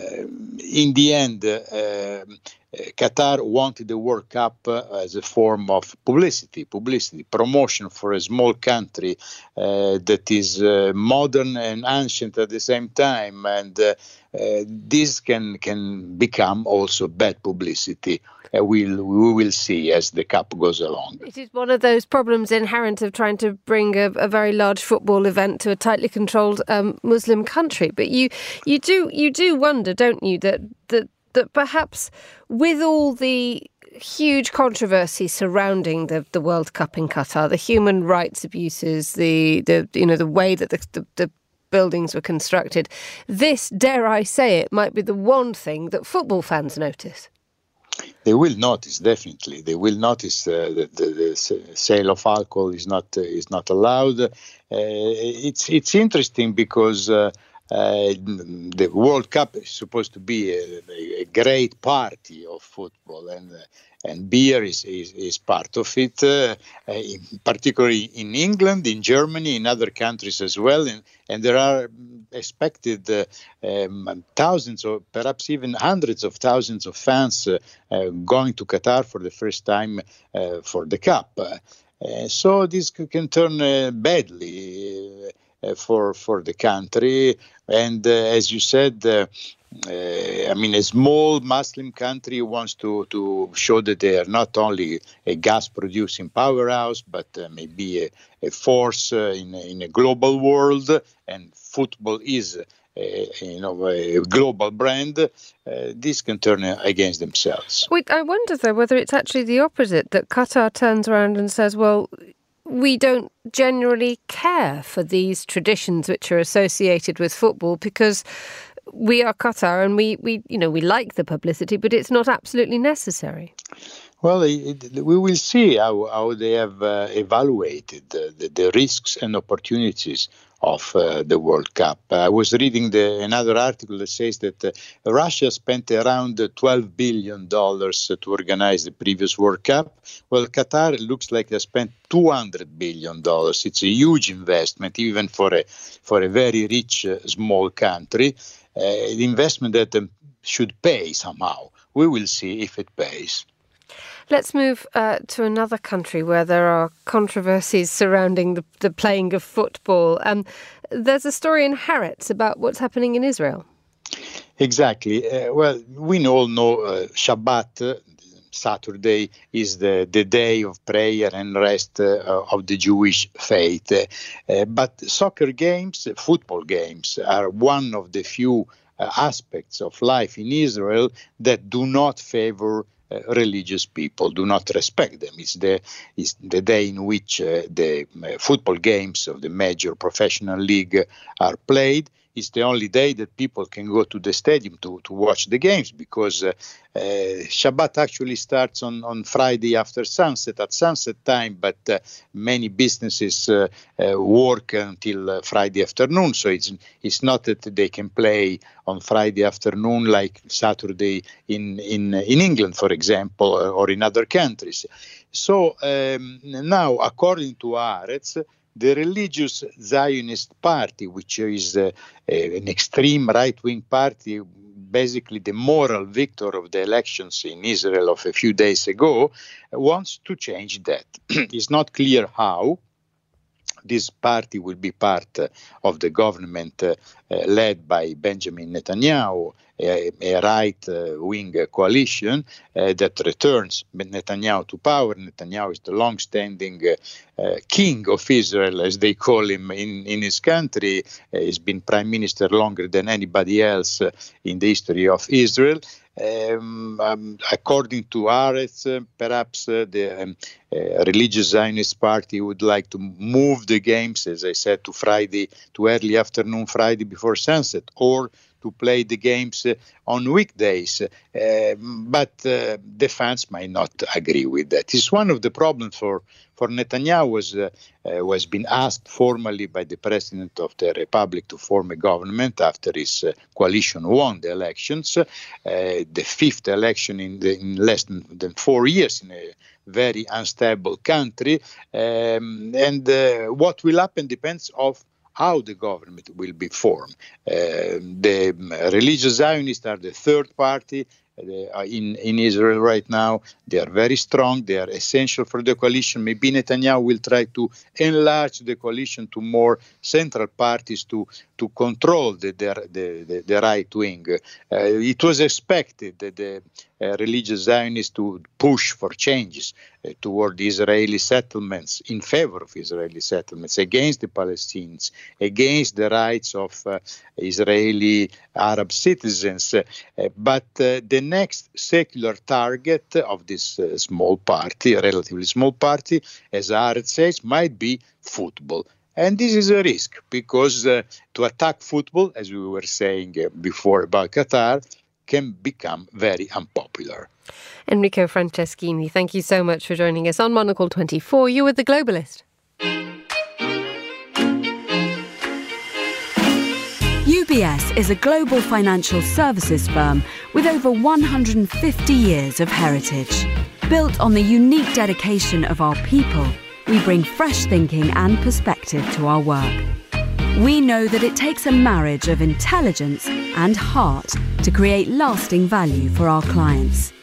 in the end, uh, Qatar wanted the World Cup uh, as a form of publicity, publicity, promotion for a small country uh, that is modern and ancient at the same time, and this can can become also bad publicity uh, we'll, we will see as the cup goes along. It is one of those problems inherent of trying to bring a, a very large football event to a tightly controlled um, Muslim country. But you, you do you do wonder, don't you, that that that perhaps with all the huge controversy surrounding the, the World Cup in Qatar, the human rights abuses, the, the you know the way that the, the, the buildings were constructed. This, dare I say it, might be the one thing that football fans notice. They will notice definitely. They will notice uh, that the, the, sale of alcohol is not uh, is not allowed. Uh, it's it's interesting because uh, uh, the World Cup is supposed to be a, a great party of football, and uh, and beer is, is, is, part of it, uh, in, particularly in England, in Germany, in other countries as well. And, and there are expected uh, um, thousands or perhaps even hundreds of thousands of fans uh, uh, going to Qatar for the first time for the Cup. so this can turn badly uh, for for the country. And uh, as you said, uh, I mean, a small Muslim country wants to, to show that they are not only a gas producing powerhouse, but uh, maybe a, a force uh, in, in a global world. And football is, you know, a global brand. Uh, this can turn against themselves. Wait, I wonder though whether it's actually the opposite that Qatar turns around and says, well, we don't generally care for these traditions which are associated with football because we are Qatar and we, we you know we like the publicity, but it's not absolutely necessary. Well, we will see how, how they have uh, evaluated the, the, the, risks and opportunities of uh, the World Cup. I was reading the, another article that says that uh, Russia spent around $12 billion to organize the previous World Cup. Well, Qatar looks like they spent $200 billion. It's a huge investment, even for a, for a very rich, uh, small country. Uh, investment that um, should pay somehow. We will see if it pays. Let's move uh, to another country where there are controversies surrounding the, the playing of football. Um, there's a story in Haaretz about what's happening in Israel. Exactly. Uh, well, we all know uh, Shabbat, uh, Saturday, is the, the day of prayer and rest uh, of the Jewish faith. Uh, but soccer games, football games, are one of the few aspects of life in Israel that do not favor uh, religious people do not respect them. It's the, it's the day in which uh, the uh, football games of the major professional league are played it's the only day that people can go to the stadium to, to watch the games because uh, uh, Shabbat actually starts on, on Friday after sunset at sunset time, but uh, many businesses uh, uh, work until uh, Friday afternoon. So it's it's not that they can play on Friday afternoon like Saturday in in in England, for example, or in other countries. So um, now, according to Haaretz, the religious Zionist party, which is uh, an extreme right wing party, basically the moral victor of the elections in Israel of a few days ago, wants to change that. it's not clear how. This party will be part of the government uh, led by Benjamin Netanyahu a, a right wing coalition uh, that returns Netanyahu to power. Netanyahu is the long standing uh, king of Israel, as they call him in, in his country. Uh, he's been prime minister longer than anybody else in the history of Israel. Um, um, according to Haaretz, uh, perhaps uh, the um, uh, religious Zionist party would like to move the games, as I said, to Friday, to early afternoon Friday before sunset, or to play the games uh, on weekdays. Uh, but uh, the fans might not agree with that. It's one of the problems for for Netanyahu was uh, uh, was been asked formally by the president of the republic to form a government after his uh, coalition won the elections, the fifth election in, the, in less than, than, four years in a very unstable country, um, and what will happen depends of how the government will be formed. Uh, the religious Zionists are the third party uh, in, in Israel right now. They are very strong. They are essential for the coalition. Maybe Netanyahu will try to enlarge the coalition to more central parties to, to control the, the, the, the right wing. Uh, it was expected that the religious Zionists to push for changes uh, toward Israeli settlements, in favor of Israeli settlements, against the Palestinians, against the rights of uh, Israeli Arab citizens. Uh, but the next secular target of this small party, a relatively small party, as Haaretz says, might be football. And this is a risk because uh, to attack football, as we were saying uh, before about Qatar, can become very unpopular. Enrico Franceschini, thank you so much for joining us on Monocle 24. You were the globalist. UBS is a global financial services firm with over 150 years of heritage. Built on the unique dedication of our people, we bring fresh thinking and perspective to our work. We know that it takes a marriage of intelligence and heart to create lasting value for our clients.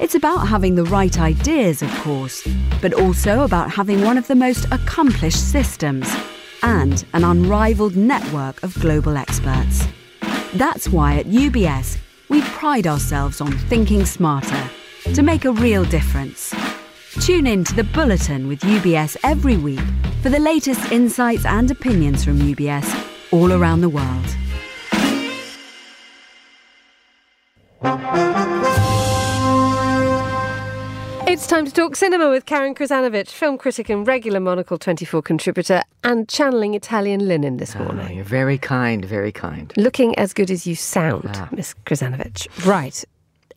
It's about having the right ideas, of course, but also about having one of the most accomplished systems and an unrivaled network of global experts. That's why at UBS, we pride ourselves on thinking smarter to make a real difference. Tune in to the Bulletin with UBS every week for the latest insights and opinions from UBS all around the world. It's time to talk cinema with Karen Krizanovich, film critic and regular Monocle 24 contributor, and channeling Italian linen this morning. Oh, you're very kind, very kind. Looking as good as you sound, Ah. Miss Krizanovich. Right.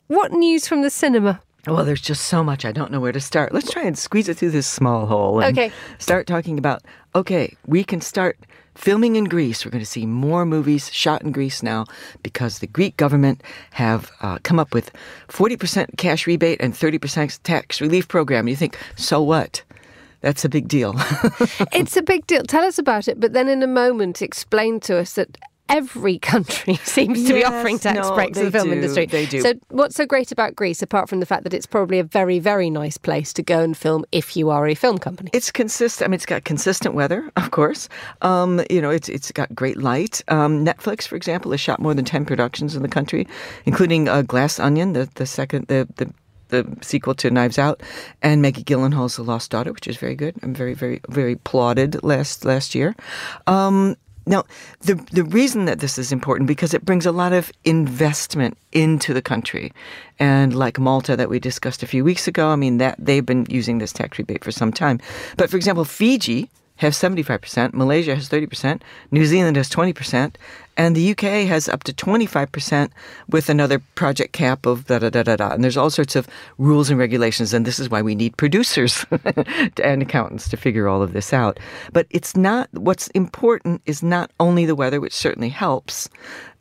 What news from the cinema? Well, there's just so much. I don't know where to start. Let's try and squeeze it through this small hole and Okay. start talking about okay, we can start filming in Greece. We're going to see more movies shot in Greece now because the Greek government have uh, come up with 40% cash rebate and 30% tax relief program. You think, so what? That's a big deal. it's a big deal. Tell us about it, but then in a moment explain to us that every country seems to be offering tax no, breaks to the film do, industry. they do. So what's so great about Greece apart from the fact that it's probably a very very nice place to go and film if you are a film company? It's consistent. I mean, it's got consistent weather, of course. Um, you know, it's it's got great light. Um, Netflix, for example, has shot more than ten productions in the country, including uh, Glass Onion, the the second the the. The sequel to Knives Out, and Maggie Gyllenhaal's The Lost Daughter, which is very good. I'm very, very, very applauded last last year. Um, now, the the reason that this is important because it brings a lot of investment into the country, and like Malta that we discussed a few weeks ago, I mean that they've been using this tax rebate for some time. But for example, Fiji have 75%, Malaysia has 30%, New Zealand has 20%, and the UK has up to 25% with another project cap of da da da da da. And there's all sorts of rules and regulations, and this is why we need producers and accountants to figure all of this out. But it's not, what's important is not only the weather, which certainly helps,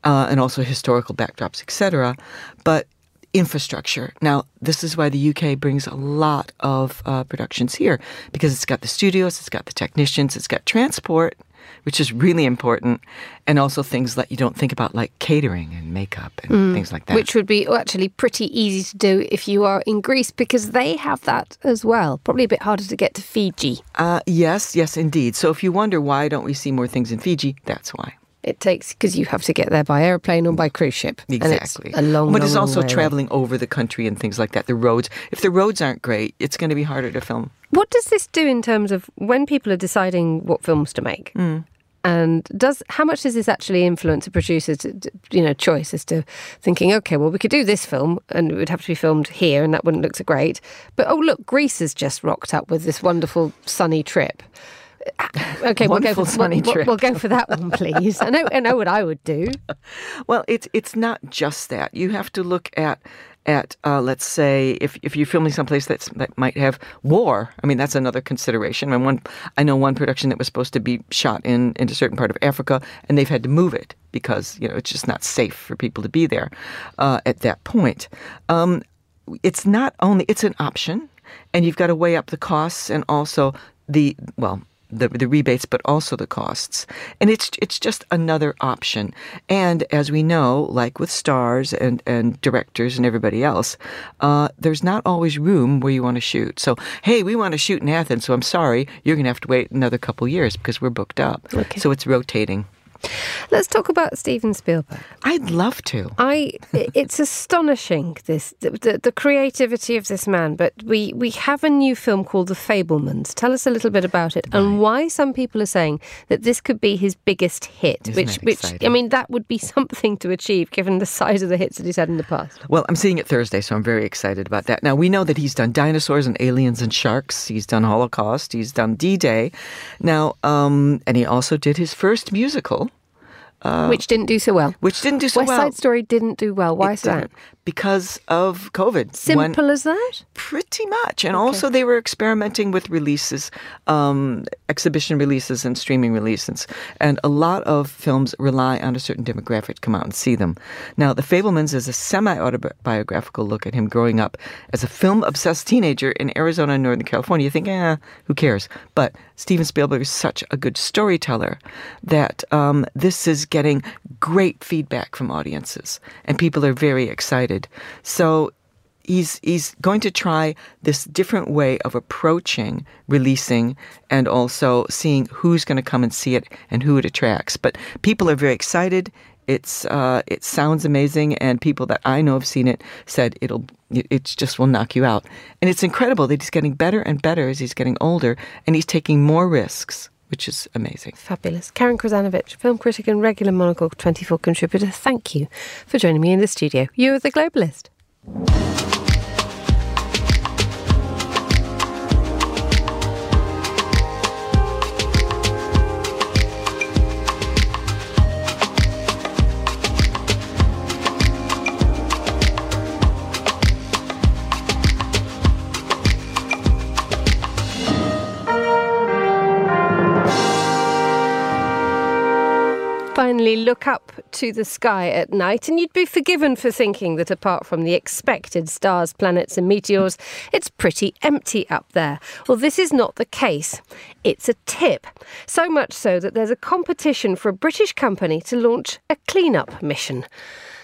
uh, and also historical backdrops, etc., but infrastructure. Now, this is why the UK brings a lot of uh, productions here because it's got the studios, it's got the technicians, it's got transport, which is really important, and also things that you don't think about like catering and makeup and things like that. Mm. Which would be actually pretty easy to do if you are in Greece because they have that as well. Probably a bit harder to get to Fiji. uh, yes, yes, indeed. So if you wonder why don't we see more things in Fiji, that's why. It takes because you have to get there by airplane or by cruise ship. And it's Exactly. a long, but it's long also away. traveling over the country and things like that. The roads, if the roads aren't great, it's going to be harder to film. What does this do in terms of when people are deciding what films to make? Mm. And does how much does this actually influence a producer's you know choice as to thinking, okay, well we could do this film and it would have to be filmed here and that wouldn't look so great. But oh look, Greece has just rocked up with this wonderful sunny trip. Okay, we'll go, for, sunny we'll, trip. we'll go for that one, please. I know, I know what I would do. Well, it's it's not just that. You have to look at at uh, let's say if if you're filming someplace that's that might have war. I mean, that's another consideration. I And one I know one production that was supposed to be shot in in a certain part of Africa, and they've had to move it because you know it's just not safe for people to be there uh, at that point. Um, it's not only it's an option, and you've got to weigh up the costs and also the well the the rebates, but also the costs. And it's it's just another option. And as we know, like with stars and and directors and everybody else, uh, there's not always room where you want to shoot. So hey, we want to shoot in Athens, so I'm sorry, you're going to have to wait another couple years because we're booked up. Okay. So it's rotating. Let's talk about Steven Spielberg. I'd love to. I it's astonishing this the, the, the, creativity of this man. But we we have a new film called The Fabelmans. Tell us a little bit about it right. and why some people are saying that this could be his biggest hit. Isn't which which I mean that would be something to achieve given the size of the hits that he's had in the past. Well, I'm seeing it Thursday, so I'm very excited about that. Now we know that he's done dinosaurs and aliens and sharks. He's done Holocaust. He's done D-Day. Now, um, and he also did his first musical. Uh, which didn't do so well. Which didn't do so West well. West Side Story didn't do well. Why it is that? Because of COVID. Simple when, as that? Pretty much. And okay. also, they were experimenting with releases, um, exhibition releases, and streaming releases. And a lot of films rely on a certain demographic to come out and see them. Now, The Fabelmans is a semi autobiographical look at him growing up as a film obsessed teenager in Arizona and Northern California. You think, eh, who cares? But Steven Spielberg is such a good storyteller that um, this is getting great feedback from audiences, and people are very excited. So he's he's going to try this different way of approaching releasing and also seeing who's going to come and see it and who it attracts. But people are very excited. It's uh, it sounds amazing, and people that I know have seen it said it'll it just will knock you out. And it's incredible that he's getting better and better as he's getting older, and he's taking more risks which is amazing. Fabulous. Karen Krizanovich, film critic and regular Monocle 24 contributor, thank you for joining me in the studio. You are the Globalist. Look up to the sky at night, and you'd be forgiven for thinking that apart from the expected stars, planets, and meteors, it's pretty empty up there. Well, this is not the case. It's a tip. So much so that there's a competition for a British company to launch a clean-up mission.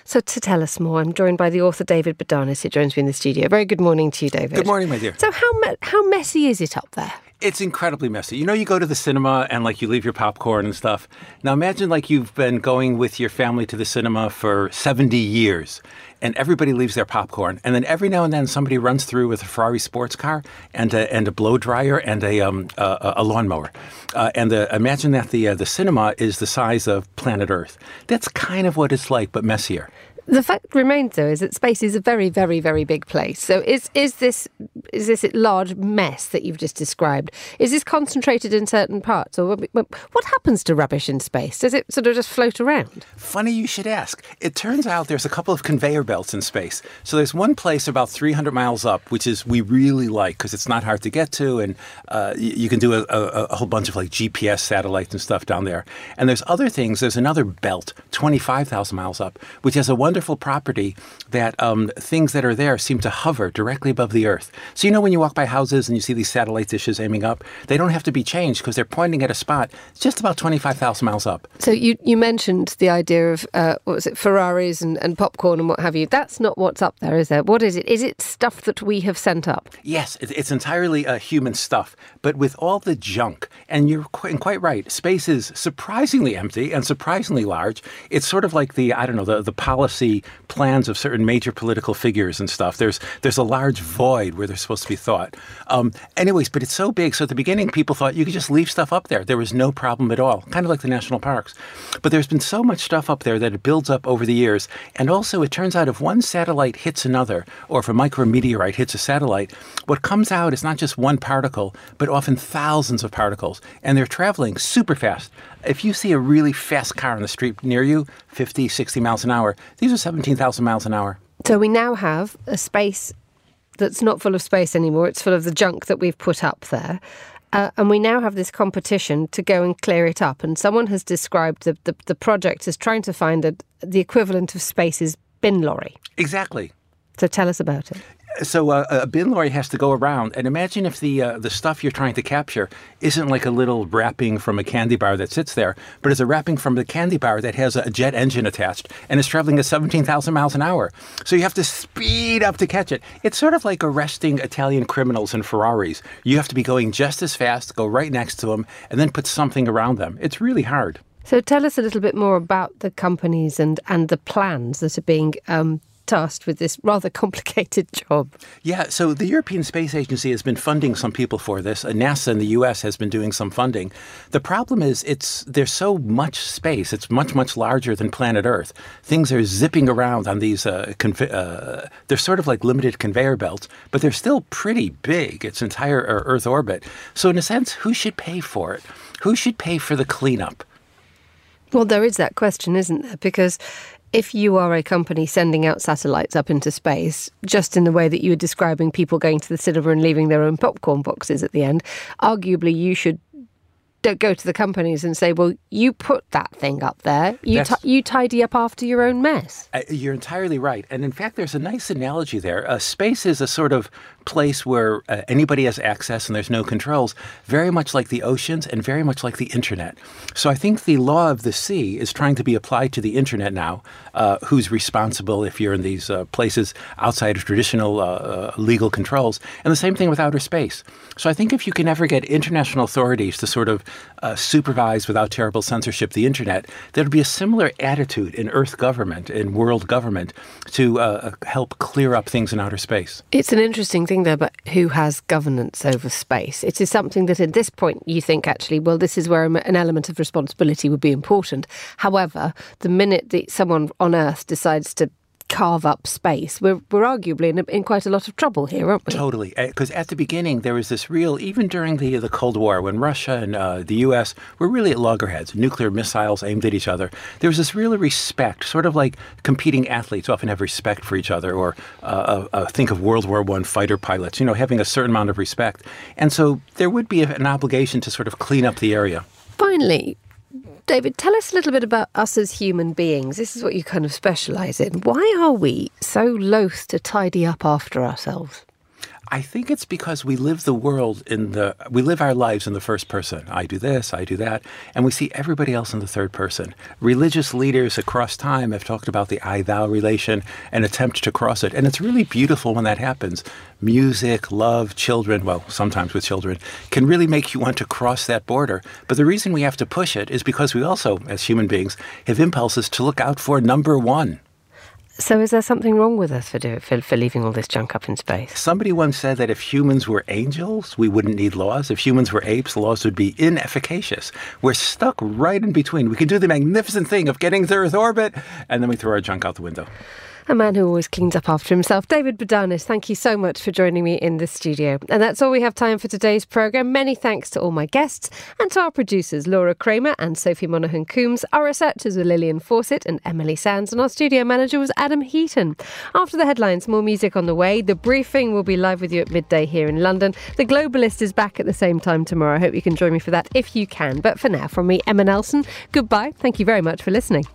So, to tell us more, I'm joined by the author David Bodanis, who joins me in the studio. Very good morning to you, David. Good morning, my dear. So, how, me- how messy is it up there? It's incredibly messy. You know, you go to the cinema and like you leave your popcorn and stuff. Now imagine like you've been going with your family to the cinema for 70 years and everybody leaves their popcorn. And then every now and then somebody runs through with a Ferrari sports car and a, and a blow dryer and a, um, a, a lawnmower. Uh, and the, imagine that the, uh, the cinema is the size of planet Earth. That's kind of what it's like, but messier. The fact remains, though, is that space is a very, very, very big place. So, is is this is this large mess that you've just described? Is this concentrated in certain parts, or what happens to rubbish in space? Does it sort of just float around? Funny you should ask. It turns out there's a couple of conveyor belts in space. So there's one place about 300 miles up, which is we really like because it's not hard to get to, and uh, you can do a, a, a whole bunch of like GPS satellites and stuff down there. And there's other things. There's another belt, 25,000 miles up, which has a one wonderful property that um, things that are there seem to hover directly above the Earth. So, you know, when you walk by houses and you see these satellite dishes aiming up, they don't have to be changed because they're pointing at a spot just about 25,000 miles up. So, you, you mentioned the idea of, uh, what was it, Ferraris and, and popcorn and what have you. That's not what's up there, is there? What is it? Is it stuff that we have sent up? Yes, it's entirely uh, human stuff, but with all the junk. And you're quite, quite right. Space is surprisingly empty and surprisingly large. It's sort of like the, I don't know, the, the policy policy plans of certain major political figures and stuff. There's there's a large void where they're supposed to be thought. Um, anyways, but it's so big. So at the beginning, people thought you could just leave stuff up there. There was no problem at all, kind of like the national parks. But there's been so much stuff up there that it builds up over the years. And also, it turns out if one satellite hits another, or if a micrometeorite hits a satellite, what comes out is not just one particle, but often thousands of particles, and they're traveling super fast. If you see a really fast car on the street near you, 50, 60 miles an hour, these are 17,000 miles an hour. So we now have a space that's not full of space anymore. It's full of the junk that we've put up there. Uh, and we now have this competition to go and clear it up. And someone has described the, the, the project as trying to find a, the equivalent of space's bin lorry. Exactly. So tell us about it so uh, a bin lorry has to go around, and imagine if the uh, the stuff you're trying to capture isn't like a little wrapping from a candy bar that sits there, but is a wrapping from the candy bar that has a jet engine attached and is traveling at 17,000 miles an hour. So you have to speed up to catch it. It's sort of like arresting Italian criminals in Ferraris. You have to be going just as fast, go right next to them, and then put something around them. It's really hard. So tell us a little bit more about the companies and, and the plans that are being um, tasked with this rather complicated job. Yeah, so the European Space Agency has been funding some people for this. NASA in the U.S. has been doing some funding. The problem is, it's there's so much space. It's much much larger than planet Earth. Things are zipping around on these. Uh, conve- uh, they're sort of like limited conveyor belts, but they're still pretty big. It's entire Earth orbit. So in a sense, who should pay for it? Who should pay for the cleanup? Well, there is that question, isn't there? Because if you are a company sending out satellites up into space, just in the way that you were describing people going to the cinema and leaving their own popcorn boxes at the end, arguably you should go to the companies and say, "Well, you put that thing up there. You t- you tidy up after your own mess." Uh, you're entirely right, and in fact, there's a nice analogy there. Uh, space is a sort of place where uh, anybody has access and there's no controls, very much like the oceans and very much like the internet. So I think the law of the sea is trying to be applied to the internet now. Uh, who's responsible if you're in these uh, places outside of traditional uh, uh, legal controls? And the same thing with outer space. So I think if you can ever get international authorities to sort of uh, supervise without terrible censorship the internet, there'd be a similar attitude in Earth government, in world government, to help clear up things in outer space. It's an interesting thing there, but who has governance over space? It is something that at this point you think actually, well, this is where an element of responsibility would be important. However, the minute that someone on Earth decides to carve up space. We're, we're arguably in, in quite a lot of trouble here, aren't we? Totally. Because at the beginning, there was this real, even during the, the Cold War, when Russia and uh, the U.S. were really at loggerheads, nuclear missiles aimed at each other, there was this real respect, sort of like competing athletes often have respect for each other, or uh, uh, uh think of World War I fighter pilots, you know, having a certain amount of respect. And so there would be an obligation to sort of clean up the area. Finally, David, tell us a little bit about us as human beings. This is what you kind of specialise in. Why are we so loath to tidy up after ourselves? I think it's because we live the world in the we live our lives in the first person. I do this, I do that, and we see everybody else in the third person. Religious leaders across time have talked about the I thou relation and attempt to cross it, and it's really beautiful when that happens. Music, love, children, well, sometimes with children, can really make you want to cross that border. But the reason we have to push it is because we also, as human beings, have impulses to look out for number 1. So, is there something wrong with us for, do, for, for leaving all this junk up in space? Somebody once said that if humans were angels, we wouldn't need laws. If humans were apes, laws would be inefficacious. We're stuck right in between. We can do the magnificent thing of getting to Earth orbit, and then we throw our junk out the window a man who always cleans up after himself. David Bodanis, thank you so much for joining me in the studio. And that's all we have time for today's programme. Many thanks to all my guests and to our producers, Laura Kramer and Sophie Monaghan Coombs. Our researchers were Lillian Fawcett and Emily Sands, and our studio manager was Adam Heaton. After the headlines, more music on the way. The briefing will be live with you at midday here in London. The Globalist is back at the same time tomorrow. I hope you can join me for that if you can. But for now, from me, Emma Nelson, goodbye. Thank you very much for listening.